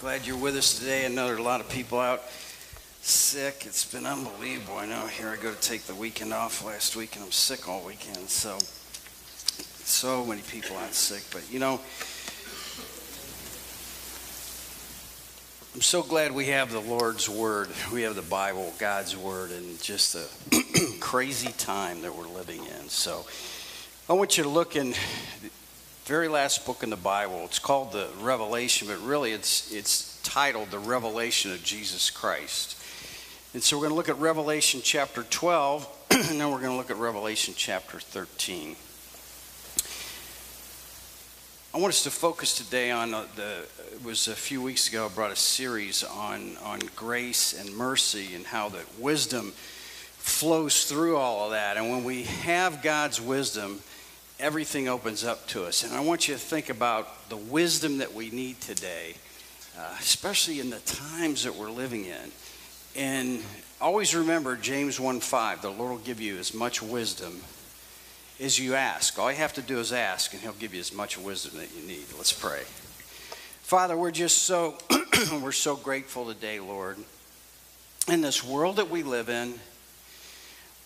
Glad you're with us today. I know there are a lot of people out sick. It's been unbelievable. I know here I go to take the weekend off last week and I'm sick all weekend. So, so many people out sick. But you know, I'm so glad we have the Lord's Word. We have the Bible, God's Word, and just the crazy time that we're living in. So, I want you to look in very last book in the Bible. It's called the Revelation, but really it's it's titled the Revelation of Jesus Christ. And so we're going to look at Revelation chapter 12, and then we're going to look at Revelation chapter 13. I want us to focus today on the. It was a few weeks ago. I brought a series on on grace and mercy and how that wisdom flows through all of that. And when we have God's wisdom, everything opens up to us. And I want you to think about the wisdom that we need today, uh, especially in the times that we're living in. And always remember James 1 5, the Lord will give you as much wisdom as you ask. All you have to do is ask, and He'll give you as much wisdom that you need. Let's pray. Father, we're just so we're so grateful today, Lord. In this world that we live in,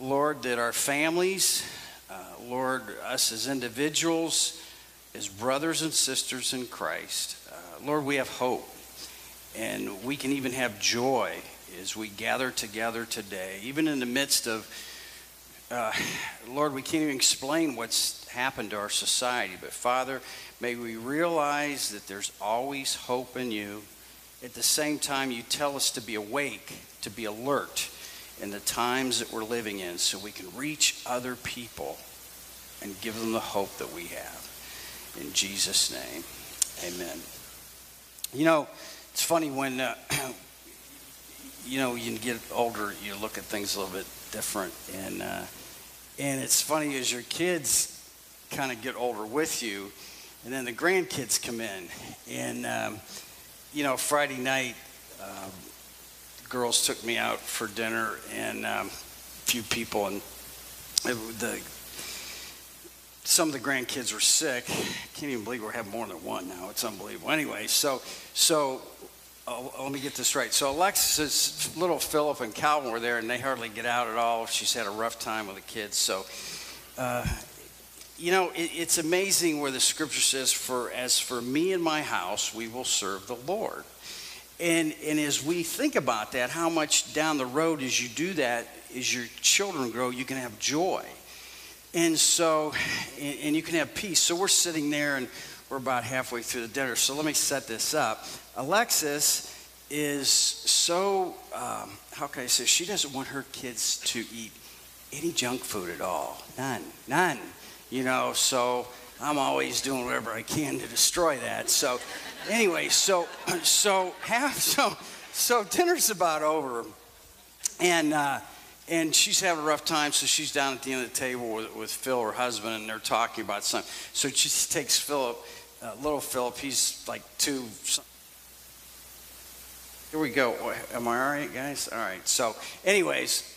Lord, that our families, Lord, us as individuals, as brothers and sisters in Christ, uh, Lord, we have hope. And we can even have joy as we gather together today, even in the midst of uh, Lord, we can't even explain what's happened to our society, but Father, may we realize that there's always hope in you. At the same time, you tell us to be awake, to be alert in the times that we're living in so we can reach other people and give them the hope that we have. In Jesus' name, amen. You know, it's funny when, uh, you know, you get older, you look at things a little bit different. And, uh, and it's funny as your kids kind of get older with you, and then the grandkids come in. And, um, you know, Friday night, uh, girls took me out for dinner, and um, a few people, and it, the some of the grandkids were sick. Can't even believe we have more than one now. It's unbelievable. Anyway, so so oh, let me get this right. So Alexis, little Philip, and Calvin were there, and they hardly get out at all. She's had a rough time with the kids. So, uh, you know, it, it's amazing where the scripture says, "For as for me and my house, we will serve the Lord." And and as we think about that, how much down the road as you do that, as your children grow, you can have joy. And so, and, and you can have peace. So we're sitting there and we're about halfway through the dinner. So let me set this up. Alexis is so, um, how can I say, she doesn't want her kids to eat any junk food at all. None, none. You know, so I'm always doing whatever I can to destroy that. So, anyway, so, so, half, so, so dinner's about over. And, uh, and she's having a rough time, so she's down at the end of the table with, with Phil, her husband, and they're talking about something. So she takes Philip, uh, little Philip, he's like two. Here we go. Am I all right, guys? All right. So, anyways,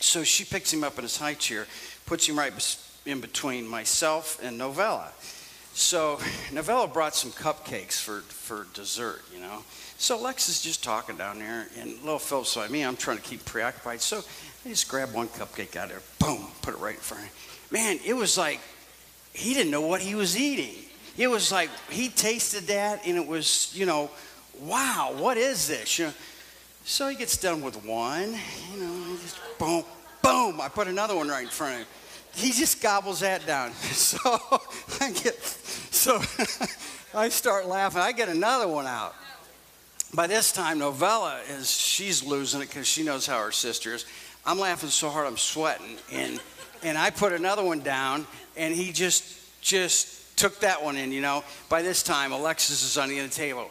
so she picks him up in his high chair, puts him right in between myself and Novella. So Novella brought some cupcakes for, for dessert, you know. So Lex is just talking down there, and little Philip's like me. I'm trying to keep preoccupied. So I just grabbed one cupcake out of there, boom, put it right in front of him. Man, it was like he didn't know what he was eating. It was like he tasted that, and it was, you know, wow, what is this? You know, so he gets done with one, you know, just boom, boom. I put another one right in front of him. He just gobbles that down. So I get, so I start laughing. I get another one out. By this time, Novella is she's losing it because she knows how her sister is. I'm laughing so hard I'm sweating, and and I put another one down, and he just just took that one in. You know. By this time, Alexis is on the the table.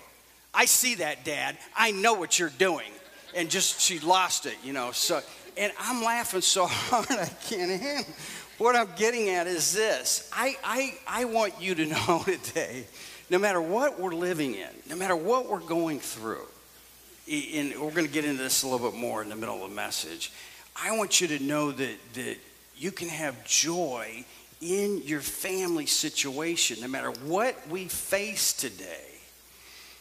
I see that, Dad. I know what you're doing. And just, she lost it, you know. So, and I'm laughing so hard I can't handle What I'm getting at is this I, I, I want you to know today, no matter what we're living in, no matter what we're going through, and we're going to get into this a little bit more in the middle of the message. I want you to know that, that you can have joy in your family situation, no matter what we face today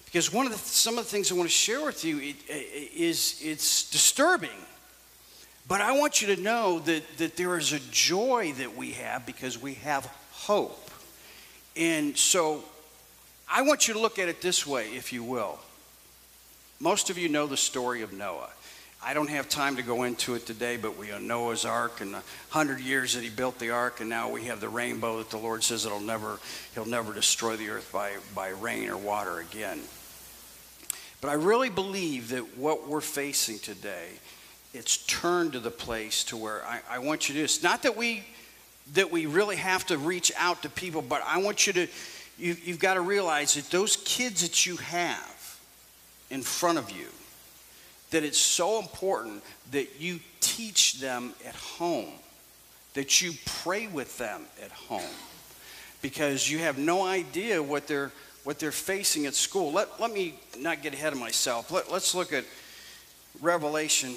Because one of the, some of the things I want to share with you is it's disturbing. But I want you to know that, that there is a joy that we have because we have hope. And so I want you to look at it this way, if you will. Most of you know the story of Noah. I don't have time to go into it today, but we know Noah's Ark and the hundred years that he built the ark, and now we have the rainbow that the Lord says it'll never, he'll never destroy the earth by, by rain or water again. But I really believe that what we're facing today, it's turned to the place to where I, I want you to. It's not that we that we really have to reach out to people, but I want you to. You, you've got to realize that those kids that you have in front of you that it's so important that you teach them at home, that you pray with them at home, because you have no idea what they're what they're facing at school. Let, let me not get ahead of myself. Let, let's look at Revelation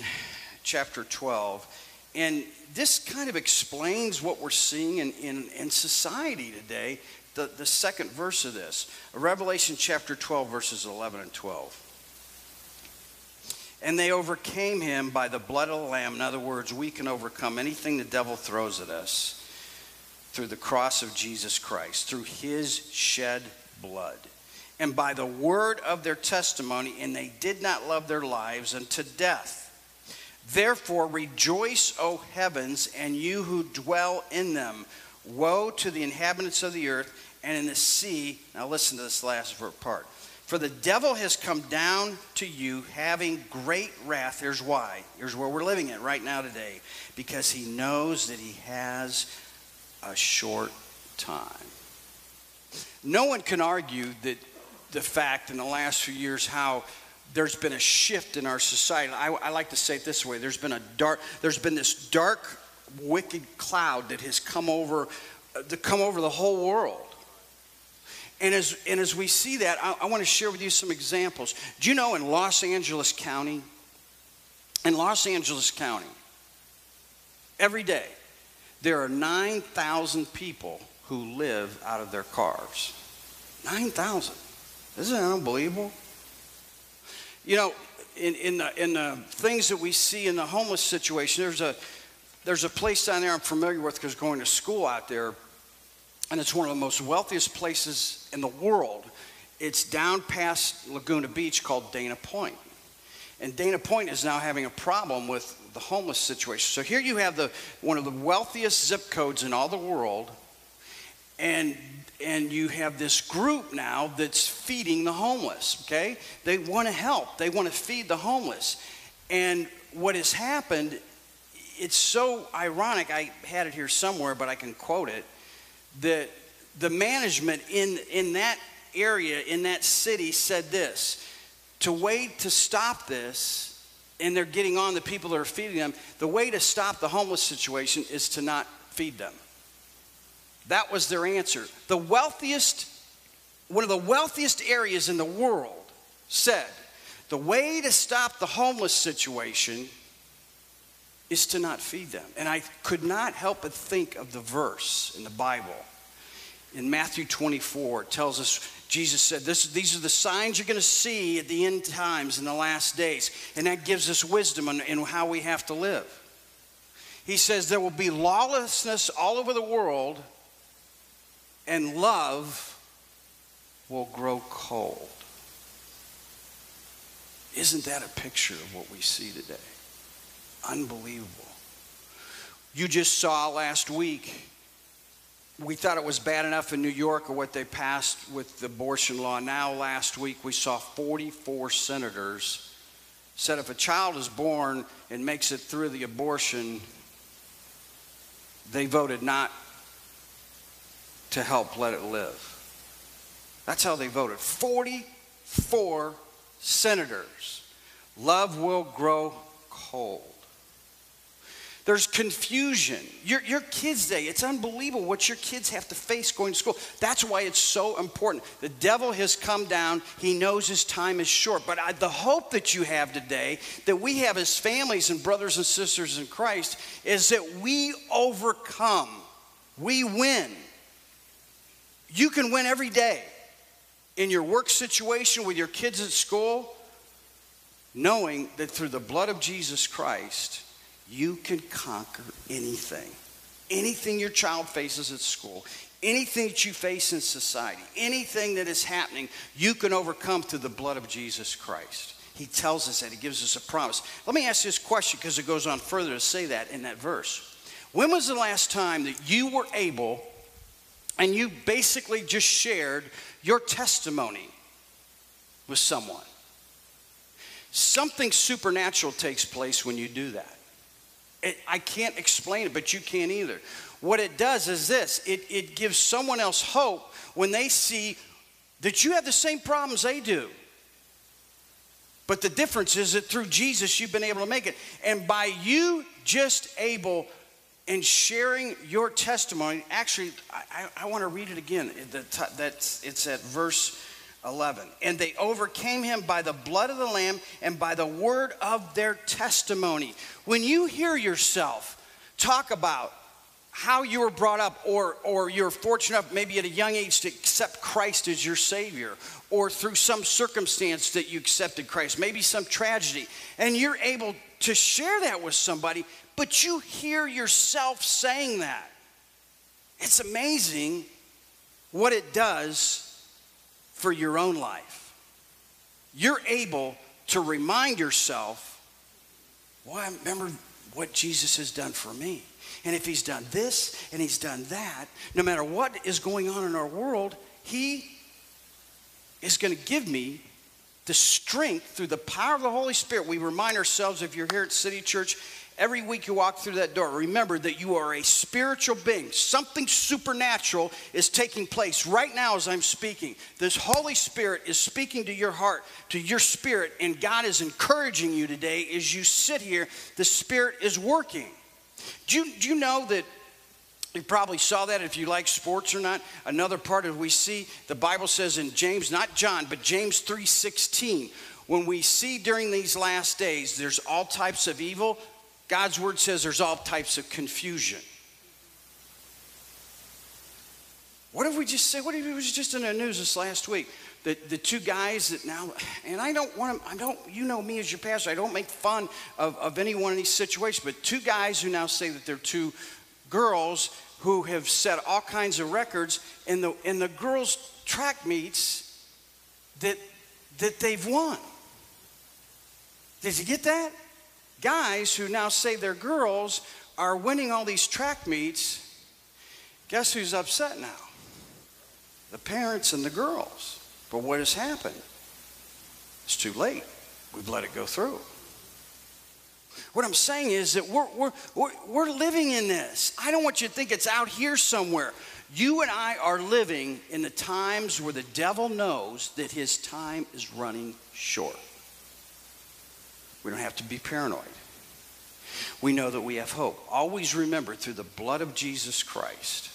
chapter 12. And this kind of explains what we're seeing in, in, in society today. The, the second verse of this, Revelation chapter 12, verses 11 and 12. And they overcame him by the blood of the Lamb. In other words, we can overcome anything the devil throws at us through the cross of Jesus Christ, through his shed blood. And by the word of their testimony, and they did not love their lives unto death. Therefore, rejoice, O heavens, and you who dwell in them. Woe to the inhabitants of the earth and in the sea. Now, listen to this last part. For the devil has come down to you having great wrath. Here's why. Here's where we're living it right now today. Because he knows that he has a short time. No one can argue that the fact in the last few years how there's been a shift in our society. I, I like to say it this way: there's been a dark, there's been this dark, wicked cloud that has come over, uh, come over the whole world. And as, and as we see that, I, I want to share with you some examples. Do you know in Los Angeles County, in Los Angeles County, every day, there are 9,000 people who live out of their cars. 9,000. Isn't that unbelievable? You know, in, in, the, in the things that we see in the homeless situation, there's a, there's a place down there I'm familiar with because going to school out there and it's one of the most wealthiest places in the world. It's down past Laguna Beach called Dana Point. And Dana Point is now having a problem with the homeless situation. So here you have the, one of the wealthiest zip codes in all the world, and, and you have this group now that's feeding the homeless, okay? They want to help, they want to feed the homeless. And what has happened, it's so ironic. I had it here somewhere, but I can quote it the, the management in, in that area, in that city, said this to wait to stop this, and they're getting on the people that are feeding them, the way to stop the homeless situation is to not feed them. That was their answer. The wealthiest, one of the wealthiest areas in the world said, the way to stop the homeless situation is to not feed them. And I could not help but think of the verse in the Bible. In Matthew 24, it tells us, Jesus said, this, These are the signs you're going to see at the end times in the last days. And that gives us wisdom in, in how we have to live. He says, There will be lawlessness all over the world, and love will grow cold. Isn't that a picture of what we see today? Unbelievable. You just saw last week, we thought it was bad enough in New York or what they passed with the abortion law. Now, last week, we saw 44 senators said if a child is born and makes it through the abortion, they voted not to help let it live. That's how they voted. 44 senators. Love will grow cold. There's confusion. Your, your kids' day, it's unbelievable what your kids have to face going to school. That's why it's so important. The devil has come down, he knows his time is short. But I, the hope that you have today, that we have as families and brothers and sisters in Christ, is that we overcome, we win. You can win every day. in your work situation with your kids at school, knowing that through the blood of Jesus Christ, you can conquer anything. Anything your child faces at school, anything that you face in society, anything that is happening, you can overcome through the blood of Jesus Christ. He tells us that, He gives us a promise. Let me ask this question because it goes on further to say that in that verse. When was the last time that you were able and you basically just shared your testimony with someone? Something supernatural takes place when you do that. It, I can't explain it, but you can't either. What it does is this it, it gives someone else hope when they see that you have the same problems they do. But the difference is that through Jesus, you've been able to make it. And by you just able and sharing your testimony, actually, I, I, I want to read it again. That's, it's at verse 11. And they overcame him by the blood of the Lamb and by the word of their testimony. When you hear yourself talk about how you were brought up, or, or you're fortunate enough, maybe at a young age, to accept Christ as your Savior, or through some circumstance that you accepted Christ, maybe some tragedy, and you're able to share that with somebody, but you hear yourself saying that. It's amazing what it does for your own life. You're able to remind yourself, well, I remember what Jesus has done for me. And if he's done this and he's done that, no matter what is going on in our world, he is going to give me the strength through the power of the Holy Spirit. We remind ourselves if you're here at City Church, every week you walk through that door, remember that you are a spiritual being. Something supernatural is taking place right now as I'm speaking. This Holy Spirit is speaking to your heart, to your spirit, and God is encouraging you today as you sit here. The Spirit is working. Do you, do you know that you probably saw that if you like sports or not. Another part of we see the Bible says in James, not John, but James 3:16, when we see during these last days there's all types of evil, God's word says there's all types of confusion. What if we just say, what if it was just in the news this last week? The, the two guys that now, and I don't want to, I don't, you know me as your pastor, I don't make fun of, of any one of these situations, but two guys who now say that they're two girls who have set all kinds of records in the, in the girls' track meets that, that they've won. Did you get that? Guys who now say they're girls are winning all these track meets. Guess who's upset now? The parents and the girls. But what has happened? It's too late. We've let it go through. What I'm saying is that we're, we're, we're living in this. I don't want you to think it's out here somewhere. You and I are living in the times where the devil knows that his time is running short. We don't have to be paranoid. We know that we have hope. Always remember through the blood of Jesus Christ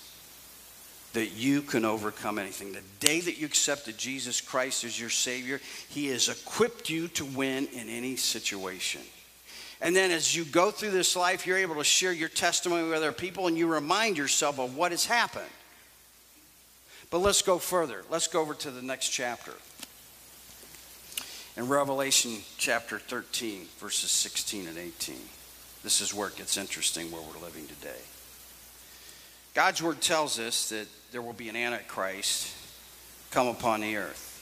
that you can overcome anything. The day that you accepted Jesus Christ as your Savior, He has equipped you to win in any situation. And then as you go through this life, you're able to share your testimony with other people and you remind yourself of what has happened. But let's go further. Let's go over to the next chapter. In Revelation chapter 13, verses 16 and 18. This is where it gets interesting where we're living today. God's word tells us that there will be an Antichrist come upon the earth.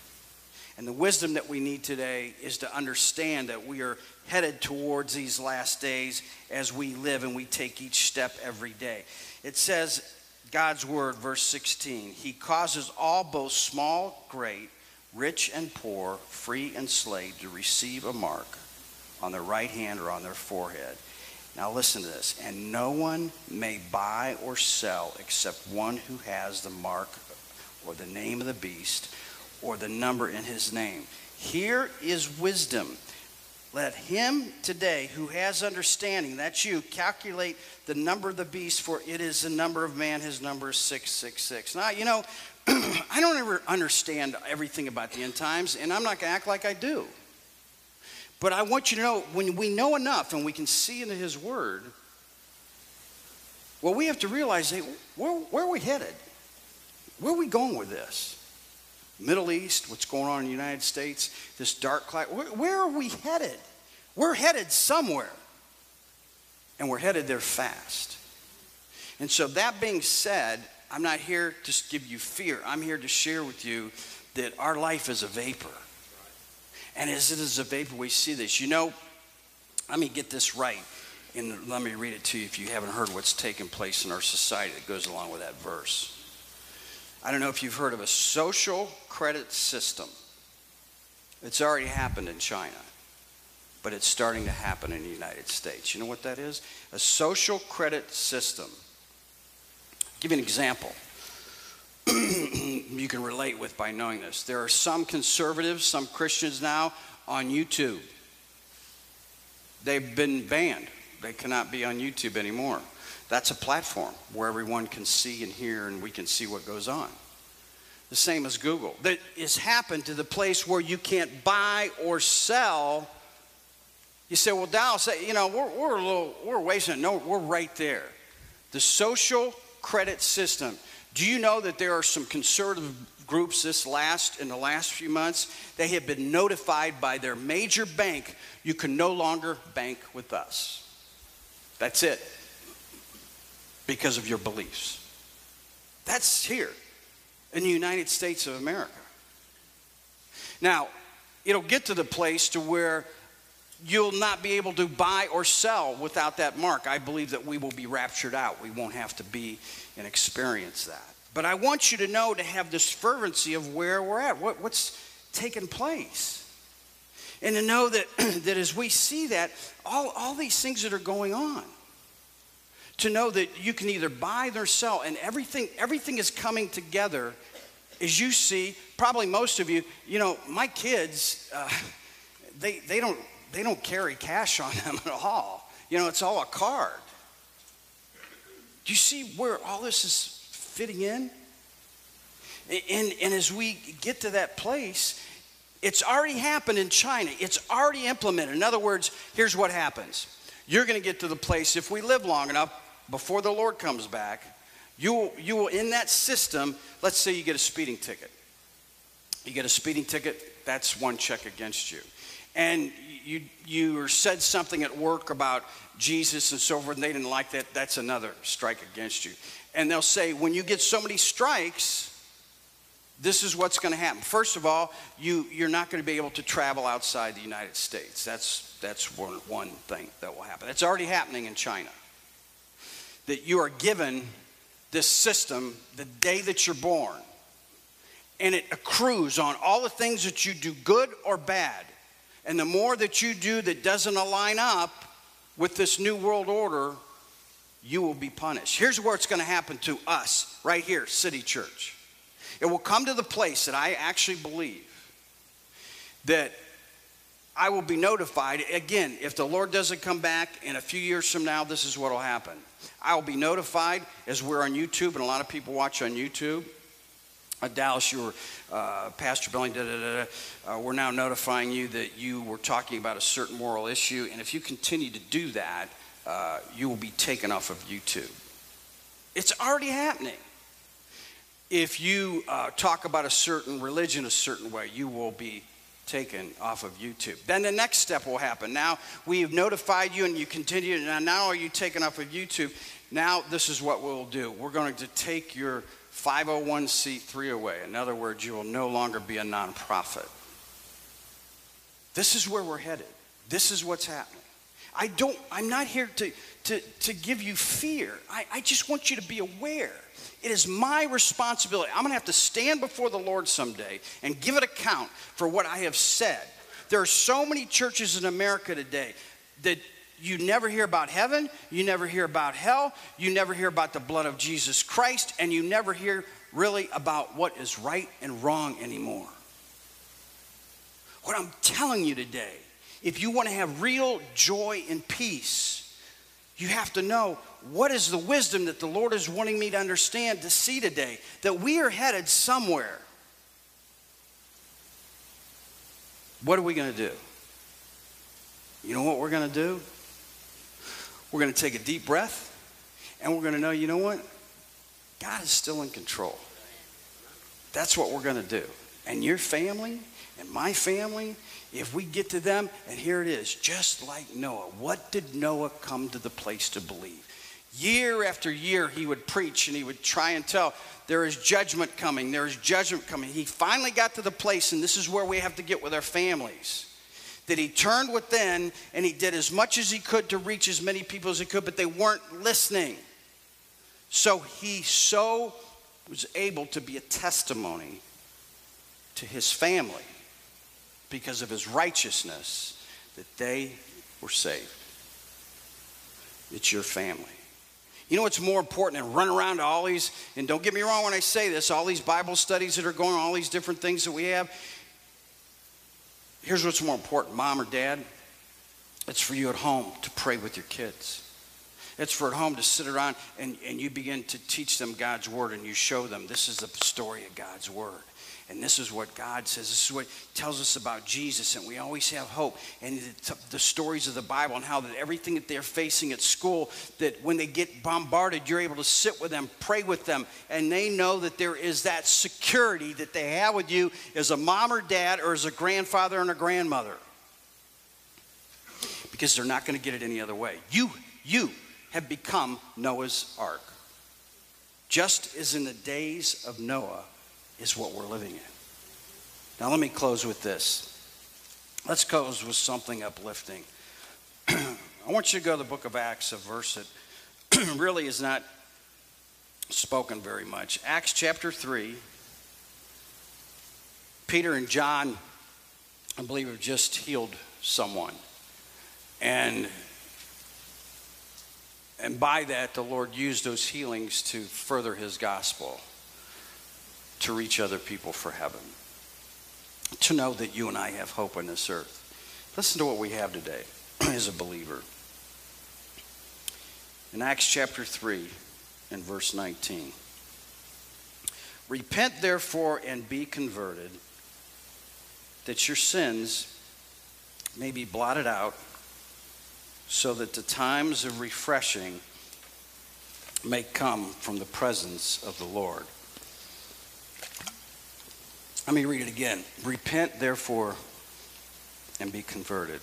And the wisdom that we need today is to understand that we are headed towards these last days as we live and we take each step every day. It says, God's word, verse 16, He causes all, both small, great, rich and poor, free and slave, to receive a mark on their right hand or on their forehead. Now listen to this. And no one may buy or sell except one who has the mark or the name of the beast or the number in his name. Here is wisdom. Let him today who has understanding, that's you, calculate the number of the beast, for it is the number of man. His number is 666. Now, you know, I don't ever understand everything about the end times, and I'm not going to act like I do. But I want you to know when we know enough and we can see into his word, well, we have to realize hey, where, where are we headed? Where are we going with this? Middle East, what's going on in the United States, this dark cloud. Where, where are we headed? We're headed somewhere. And we're headed there fast. And so, that being said, I'm not here to give you fear. I'm here to share with you that our life is a vapor. And as it is a vapor, we see this. You know, let me get this right. And let me read it to you if you haven't heard what's taking place in our society that goes along with that verse. I don't know if you've heard of a social credit system. It's already happened in China, but it's starting to happen in the United States. You know what that is? A social credit system. I'll give you an example you can relate with by knowing this. There are some conservatives, some Christians now on YouTube. They've been banned. They cannot be on YouTube anymore. That's a platform where everyone can see and hear and we can see what goes on. The same as Google. That has happened to the place where you can't buy or sell. You say, well, Dallas, you know, we're, we're a little, we're wasting it. No, we're right there. The social credit system. Do you know that there are some conservative groups this last in the last few months they have been notified by their major bank you can no longer bank with us that's it because of your beliefs. That's here in the United States of America. Now, it'll get to the place to where you'll not be able to buy or sell without that mark. I believe that we will be raptured out. We won't have to be and experience that. But I want you to know to have this fervency of where we're at, what, what's taking place. And to know that, that as we see that, all, all these things that are going on, to know that you can either buy or sell and everything everything is coming together as you see probably most of you you know my kids uh, they, they don't they don't carry cash on them at all. You know it's all a card. Do you see where all this is fitting in? And, and as we get to that place it's already happened in china. It's already implemented. In other words here's what happens. You're going to get to the place if we live long enough before the Lord comes back, you will, you will, in that system, let's say you get a speeding ticket. You get a speeding ticket, that's one check against you. And you, you said something at work about Jesus and so forth, and they didn't like that, that's another strike against you. And they'll say, when you get so many strikes, this is what's going to happen. First of all, you, you're not going to be able to travel outside the United States. That's, that's one, one thing that will happen. It's already happening in China that you are given this system the day that you're born. And it accrues on all the things that you do, good or bad. And the more that you do that doesn't align up with this new world order, you will be punished. Here's where it's going to happen to us, right here, City Church. It will come to the place that I actually believe that I will be notified. Again, if the Lord doesn't come back in a few years from now, this is what will happen. I will be notified as we're on YouTube, and a lot of people watch on YouTube. Uh, Dallas, you were uh, Pastor Billing, da, da, da, uh, we're now notifying you that you were talking about a certain moral issue, and if you continue to do that, uh, you will be taken off of YouTube. It's already happening. If you uh, talk about a certain religion a certain way, you will be taken off of YouTube. Then the next step will happen. Now we have notified you and you continue. Now, now are you taken off of YouTube? Now this is what we'll do. We're going to take your 501c3 away. In other words, you will no longer be a nonprofit. This is where we're headed. This is what's happening. I don't, I'm not here to, to, to give you fear. I, I just want you to be aware it is my responsibility. I'm going to have to stand before the Lord someday and give an account for what I have said. There are so many churches in America today that you never hear about heaven, you never hear about hell, you never hear about the blood of Jesus Christ, and you never hear really about what is right and wrong anymore. What I'm telling you today, if you want to have real joy and peace, you have to know what is the wisdom that the Lord is wanting me to understand, to see today, that we are headed somewhere. What are we going to do? You know what we're going to do? We're going to take a deep breath and we're going to know, you know what? God is still in control. That's what we're going to do. And your family and my family, if we get to them, and here it is, just like Noah. What did Noah come to the place to believe? Year after year, he would preach and he would try and tell, there is judgment coming, there is judgment coming. He finally got to the place, and this is where we have to get with our families, that he turned within and he did as much as he could to reach as many people as he could, but they weren't listening. So he so was able to be a testimony to his family because of his righteousness that they were saved. It's your family. You know what's more important than run around to all these, and don't get me wrong when I say this, all these Bible studies that are going on, all these different things that we have. Here's what's more important, mom or dad. It's for you at home to pray with your kids. It's for at home to sit around and, and you begin to teach them God's word and you show them this is the story of God's word. And this is what God says. This is what tells us about Jesus. And we always have hope. And the, stories of the Bible and how that everything that they're facing at school, that when they get bombarded, you're able to sit with them, pray with them, and they know that there is that security that they have with you as a mom or dad or as a grandfather and a grandmother. Because they're not going to get it any other way. You, you have become Noah's ark. Just as in the days of Noah, is what we're living in. Now, let me close with this. Let's close with something uplifting. I want you to go to the book of Acts, a verse that really is not spoken very much. Acts chapter 3. Peter and John, I believe, have just healed someone. And and by that, the Lord used those healings to further his gospel to reach other people for heaven, to know that you and I have hope on this earth. Listen to what we have today as a believer. In Acts chapter 3 and verse 19 Repent therefore and be converted, that your sins may be blotted out, so that the times of refreshing may come from the presence of the Lord. Let me read it again. Repent, therefore, and be converted,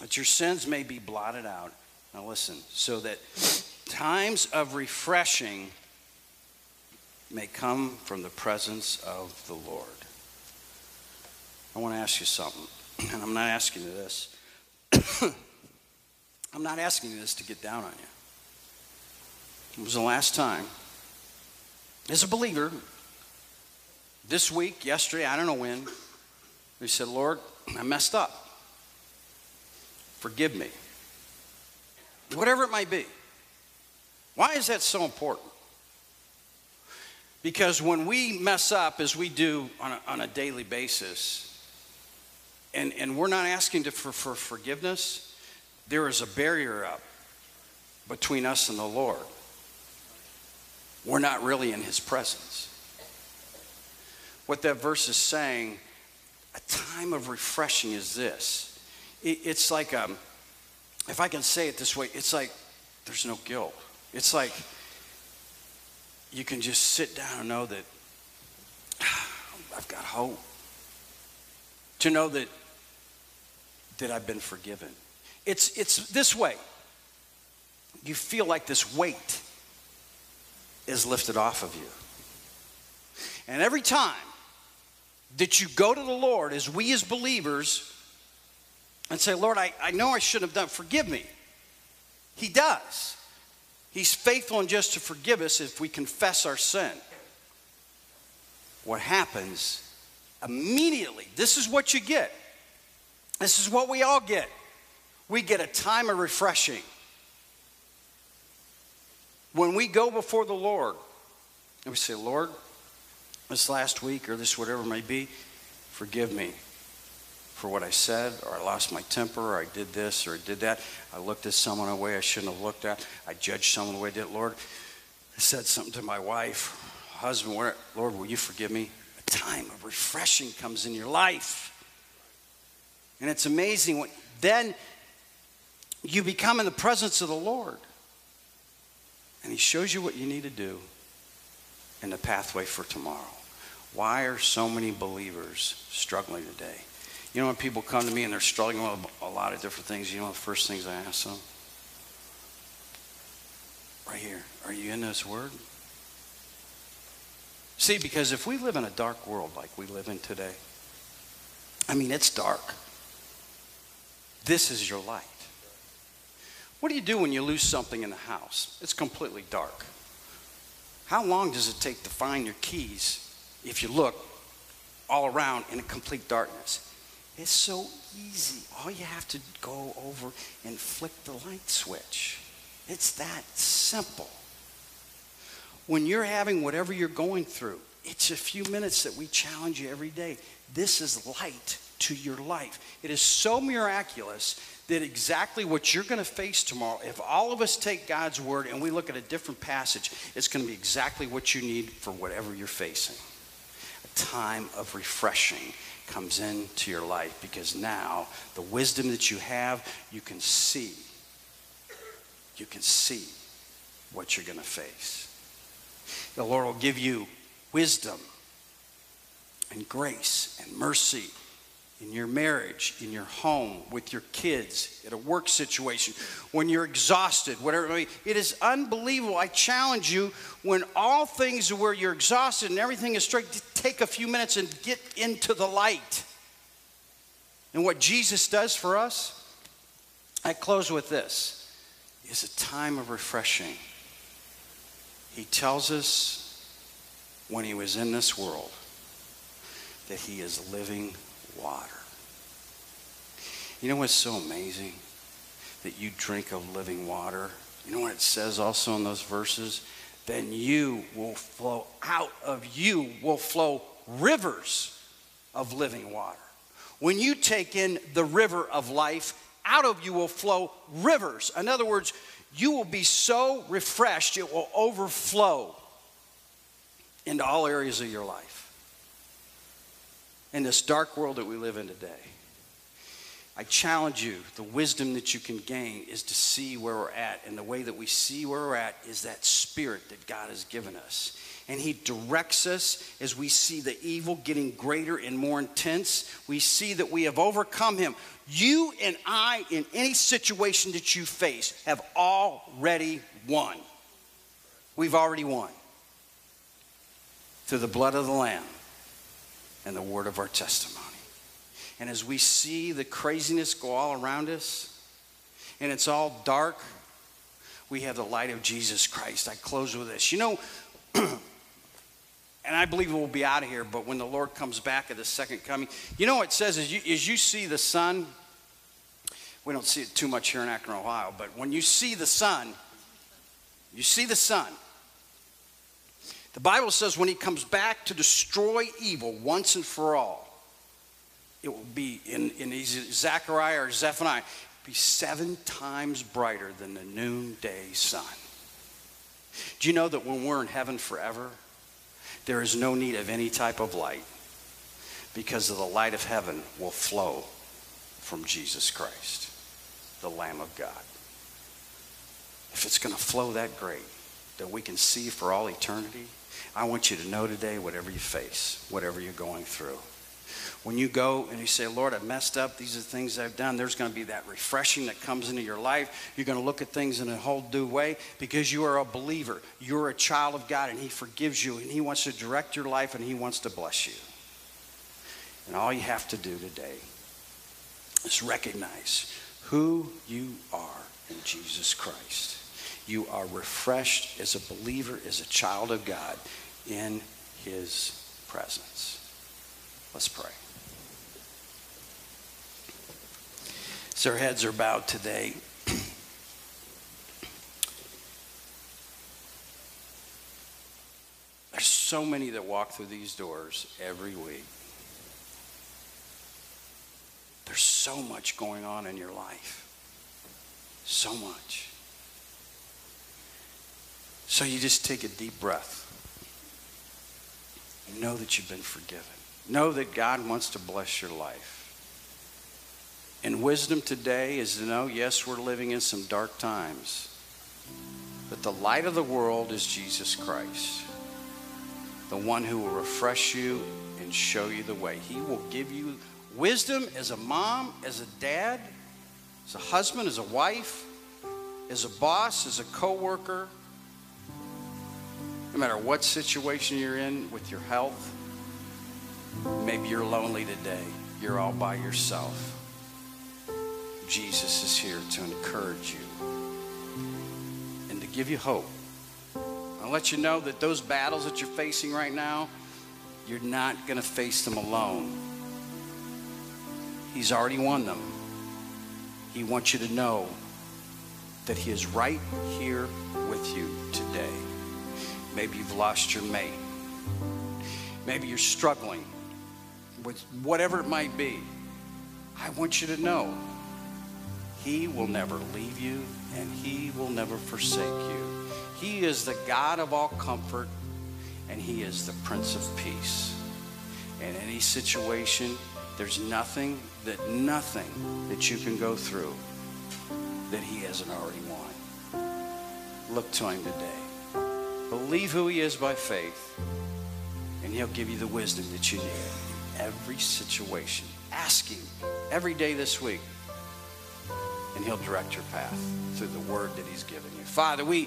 that your sins may be blotted out. Now, listen, so that times of refreshing may come from the presence of the Lord. I want to ask you something, and I'm not asking you this. I'm not asking you this to get down on you. It was the last time, as a believer, this week, yesterday, I don't know when, we said, Lord, I messed up. Forgive me. Whatever it might be. Why is that so important? Because when we mess up, as we do on a, on a daily basis, and, and we're not asking to, for, for forgiveness, there is a barrier up between us and the Lord. We're not really in His presence what that verse is saying a time of refreshing is this. It, it's like, um, if I can say it this way, it's like there's no guilt. It's like you can just sit down and know that I've got hope. To know that that I've been forgiven. It's it's this way. You feel like this weight is lifted off of you. And every time that you go to the Lord as we as believers and say, Lord, I, I know I shouldn't have done, forgive me. He does. He's faithful and just to forgive us if we confess our sin. What happens immediately, this is what you get. This is what we all get. We get a time of refreshing. When we go before the Lord and we say, Lord, this last week or this whatever it may be, forgive me for what I said, or I lost my temper, or I did this, or I did that. I looked at someone a way I shouldn't have looked at. I judged someone the way I did. Lord, I said something to my wife, husband, Lord, will you forgive me? A time of refreshing comes in your life. And it's amazing when then you become in the presence of the Lord. And He shows you what you need to do and the pathway for tomorrow. Why are so many believers struggling today? You know, when people come to me and they're struggling with a lot of different things, you know the first things I ask them? Right here. Are you in this word? See, because if we live in a dark world like we live in today, I mean, it's dark. This is your light. What do you do when you lose something in the house? It's completely dark. How long does it take to find your keys if you look all around in a complete darkness? It's so easy. All you have to go over and flick the light switch. It's that simple. When you're having whatever you're going through, it's a few minutes that we challenge you every day. This is light to your life. It is so miraculous that exactly what you're going to face tomorrow, if all of us take God's word and we look at a different passage, it's going to be exactly what you need for whatever you're facing. Time of refreshing comes into your life because now the wisdom that you have, you can see. You can see what you're going to face. The Lord will give you wisdom and grace and mercy in your marriage, in your home, with your kids, at a work situation, when you're exhausted, whatever it may be. It is unbelievable. I challenge you when all things where you're exhausted and everything is straight, take a few minutes and get into the light. And what Jesus does for us, I close with this, is a time of refreshing. He tells us when he was in this world that he is living water. You know what's so amazing? That you drink of living water. You know what it says also in those verses? Then you will flow, out of you will flow rivers of living water. When you take in the river of life, out of you will flow rivers. In other words, you will be so refreshed, it will overflow into all areas of your life in this dark world that we live in today. I challenge you, the wisdom that you can gain is to see where we're at. And the way that we see where we're at is that spirit that God has given us. And He directs us as we see the evil getting greater and more intense. We see that we have overcome Him. You and I, in any situation that you face, have already won. We've already won through the blood of the Lamb and the word of our testimony. And as we see the craziness go all around us, and it's all dark, we have the light of Jesus Christ. I close with this. You know, and I believe we'll be out of here, but when the Lord comes back at the second coming, you know what it says is you, as you see the sun, we don't see it too much here in Akron, Ohio, but when you see the sun, you see the sun, the Bible says when he comes back to destroy evil once and for all, it will be in, in Zechariah or Zephaniah, be seven times brighter than the noonday sun. Do you know that when we're in heaven forever, there is no need of any type of light because of the light of heaven will flow from Jesus Christ, the Lamb of God. If it's going to flow that great that we can see for all eternity, I want you to know today, whatever you face, whatever you're going through, when you go and you say, Lord, I've messed up, these are the things I've done, there's going to be that refreshing that comes into your life. You're going to look at things in a whole new way because you are a believer. You're a child of God, and He forgives you, and He wants to direct your life, and He wants to bless you. And all you have to do today is recognize who you are in Jesus Christ. You are refreshed as a believer, as a child of God in his presence. Let's pray. So our heads are bowed today. There's so many that walk through these doors every week. There's so much going on in your life. So much. So you just take a deep breath. Know that you've been forgiven. Know that God wants to bless your life. And wisdom today is to know yes, we're living in some dark times, but the light of the world is Jesus Christ. the one who will refresh you and show you the way. He will give you wisdom as a mom, as a dad, as a husband, as a wife, as a boss, as a co worker. No matter what situation you're in with your health, maybe you're lonely today, you're all by yourself. Jesus is here to encourage you and to give you hope. I'll let you know that those battles that you're facing right now, you're not going to face them alone. He's already won them. He wants you to know that He is right here with you today. Maybe you've lost your mate. Maybe you're struggling whatever it might be. I want you to know He will never leave you and He will never forsake you. He is the God of all comfort and He is the Prince of Peace. In any situation, there's nothing that nothing that you can go through that He hasn't already won. Look to Him today. Believe who He is by faith, and He'll give you the wisdom that you need every situation. Ask Him every day this week, and He'll direct your path through the word that He's given you. Father, we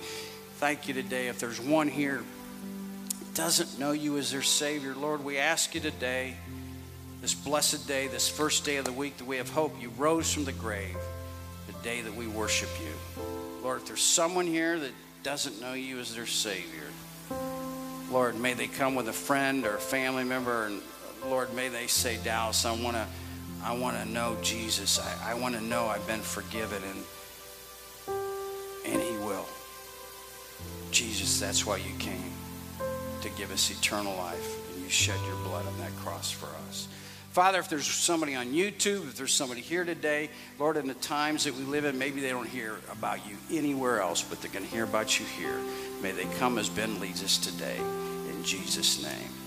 thank you today. If there's one here doesn't know you as their Savior, Lord, we ask you today, this blessed day, this first day of the week that we have hope, you rose from the grave, the day that we worship you. Lord, if there's someone here that doesn't know you as their Savior, Lord, may they come with a friend or a family member, and Lord, may they say, Dallas, I want to. I want to know Jesus. I, I want to know I've been forgiven, and and He will. Jesus, that's why you came to give us eternal life, and you shed your blood on that cross for us. Father, if there's somebody on YouTube, if there's somebody here today, Lord, in the times that we live in, maybe they don't hear about you anywhere else, but they're going to hear about you here. May they come as Ben leads us today. In Jesus' name.